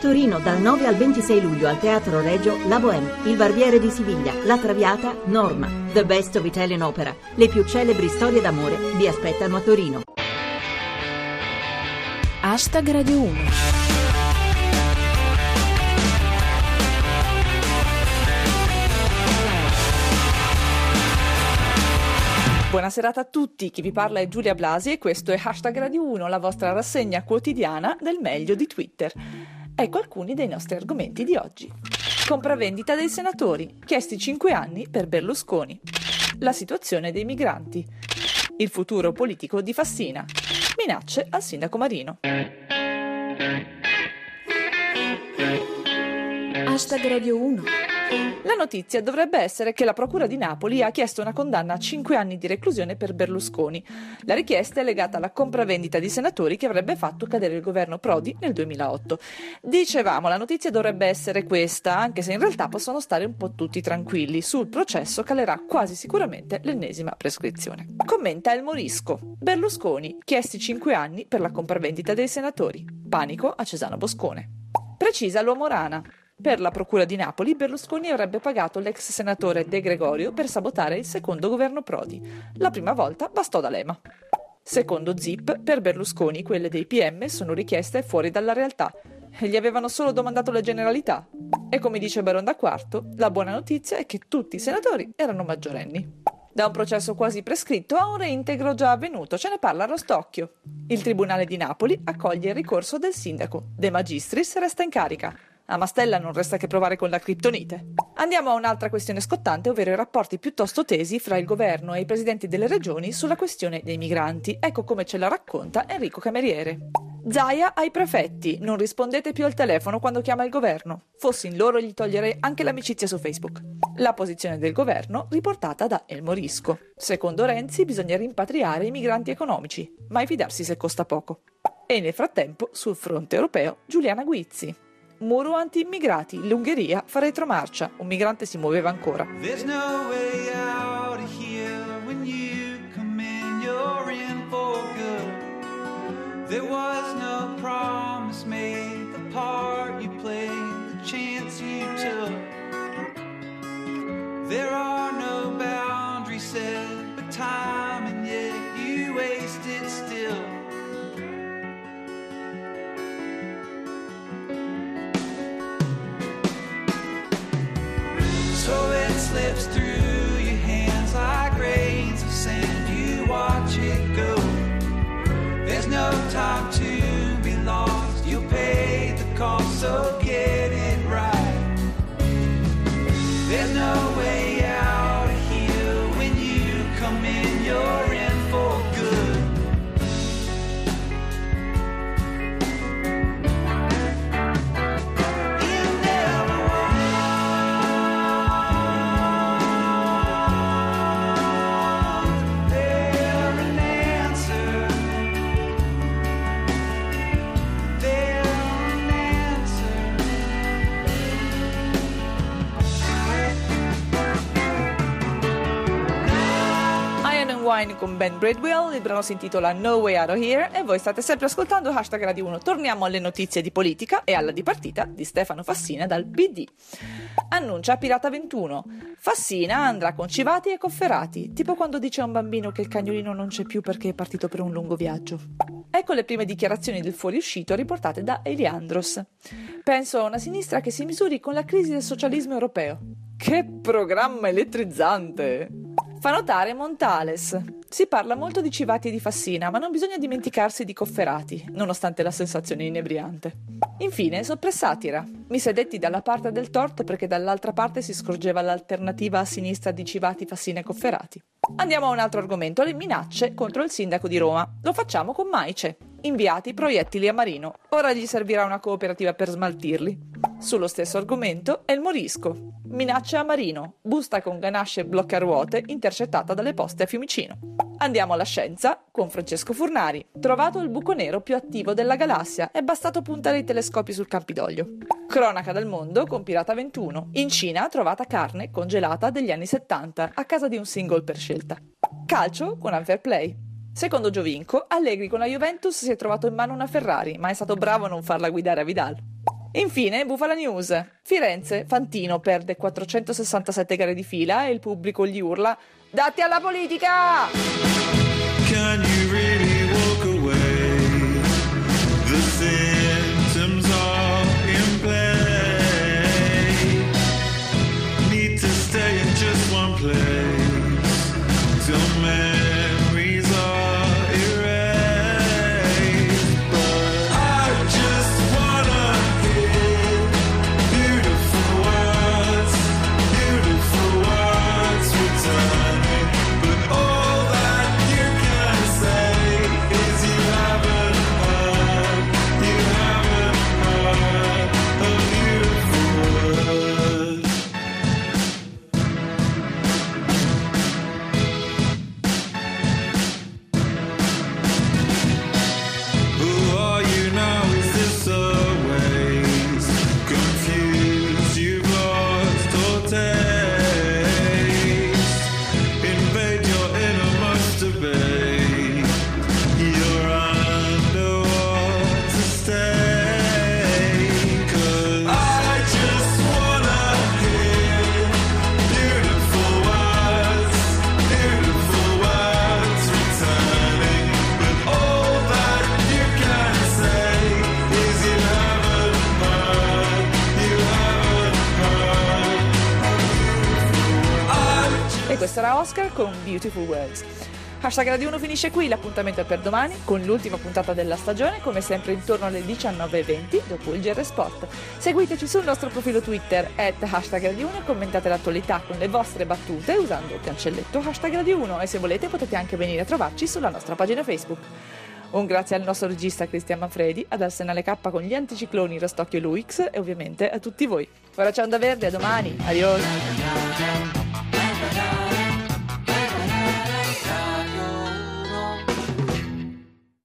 Torino dal 9 al 26 luglio al Teatro Regio La Bohème, Il Barbiere di Siviglia, La Traviata, Norma, The Best of Italian Opera. Le più celebri storie d'amore vi aspettano a Torino. Hashtag Radio 1 Buona serata a tutti, chi vi parla è Giulia Blasi e questo è Hashtag Radio 1, la vostra rassegna quotidiana del meglio di Twitter. Ecco alcuni dei nostri argomenti di oggi. Compravendita dei senatori, chiesti 5 anni per Berlusconi. La situazione dei migranti. Il futuro politico di Fassina. Minacce al sindaco Marino. Hashtag Radio 1 La notizia dovrebbe essere che la Procura di Napoli ha chiesto una condanna a 5 anni di reclusione per Berlusconi. La richiesta è legata alla compravendita di senatori che avrebbe fatto cadere il governo Prodi nel 2008. Dicevamo, la notizia dovrebbe essere questa, anche se in realtà possono stare un po' tutti tranquilli. Sul processo calerà quasi sicuramente l'ennesima prescrizione. Commenta il Morisco. Berlusconi, chiesti 5 anni per la compravendita dei senatori. Panico a Cesano Boscone. Precisa l'uomo rana. Per la Procura di Napoli, Berlusconi avrebbe pagato l'ex senatore De Gregorio per sabotare il secondo governo Prodi. La prima volta bastò D'Alema. Secondo Zip, per Berlusconi quelle dei PM sono richieste fuori dalla realtà. Gli avevano solo domandato le generalità. E come dice Baron da Quarto, la buona notizia è che tutti i senatori erano maggiorenni. Da un processo quasi prescritto a un reintegro già avvenuto, ce ne parla Rostocchio. Il Tribunale di Napoli accoglie il ricorso del sindaco. De Magistris resta in carica. A Mastella non resta che provare con la criptonite. Andiamo a un'altra questione scottante, ovvero i rapporti piuttosto tesi fra il governo e i presidenti delle regioni sulla questione dei migranti. Ecco come ce la racconta Enrico Cameriere. Zaia ai prefetti, non rispondete più al telefono quando chiama il governo. Fossi in loro gli toglierei anche l'amicizia su Facebook. La posizione del governo riportata da El Morisco. Secondo Renzi bisogna rimpatriare i migranti economici, mai fidarsi se costa poco. E nel frattempo, sul fronte europeo, Giuliana Guizzi. Muro anti-immigrati, l'Ungheria fa retromarcia, un migrante si muoveva ancora. There's no way out lives through Wine con Ben Bradwell, il brano si intitola No Way Out of Here e voi state sempre ascoltando Hashtag Radio 1. Torniamo alle notizie di politica e alla dipartita di Stefano Fassina dal PD. Annuncia Pirata 21. Fassina andrà con Civati e Cofferati, tipo quando dice a un bambino che il cagnolino non c'è più perché è partito per un lungo viaggio. Ecco le prime dichiarazioni del fuoriuscito riportate da Eliandros. Penso a una sinistra che si misuri con la crisi del socialismo europeo. Che programma elettrizzante! Fa notare Montales. Si parla molto di Civati e di Fassina, ma non bisogna dimenticarsi di Cofferati, nonostante la sensazione inebriante. Infine, soppressatira. Mi sedetti dalla parte del torto perché dall'altra parte si scorgeva l'alternativa a sinistra di Civati, Fassina e Cofferati. Andiamo a un altro argomento, le minacce contro il sindaco di Roma. Lo facciamo con Maice. Inviati proiettili a Marino. Ora gli servirà una cooperativa per smaltirli. Sullo stesso argomento è il Morisco. Minaccia a Marino. Busta con ganasce e bloccaruote intercettata dalle poste a Fiumicino. Andiamo alla scienza con Francesco Furnari. Trovato il buco nero più attivo della galassia, è bastato puntare i telescopi sul Campidoglio. Cronaca del mondo con Pirata 21. In Cina trovata carne congelata degli anni 70 a casa di un single per scelta. Calcio con Unfair Play. Secondo Giovinco, Allegri con la Juventus si è trovato in mano una Ferrari, ma è stato bravo a non farla guidare a Vidal. Infine, Bufala News. Firenze, Fantino perde 467 gare di fila e il pubblico gli urla Datti alla politica! Era Oscar con Beautiful Words. Hashtag Radio 1 finisce qui, l'appuntamento è per domani con l'ultima puntata della stagione, come sempre intorno alle 19.20 dopo il GR Sport. Seguiteci sul nostro profilo Twitter at hashtag Radio 1 e commentate l'attualità con le vostre battute usando il cancelletto hashtag Radio 1 e se volete potete anche venire a trovarci sulla nostra pagina Facebook. Un grazie al nostro regista Cristian Manfredi, ad Arsenale K con gli anticicloni Rostocchio e Luix e ovviamente a tutti voi. Ora c'è Onda Verde, a domani, adios!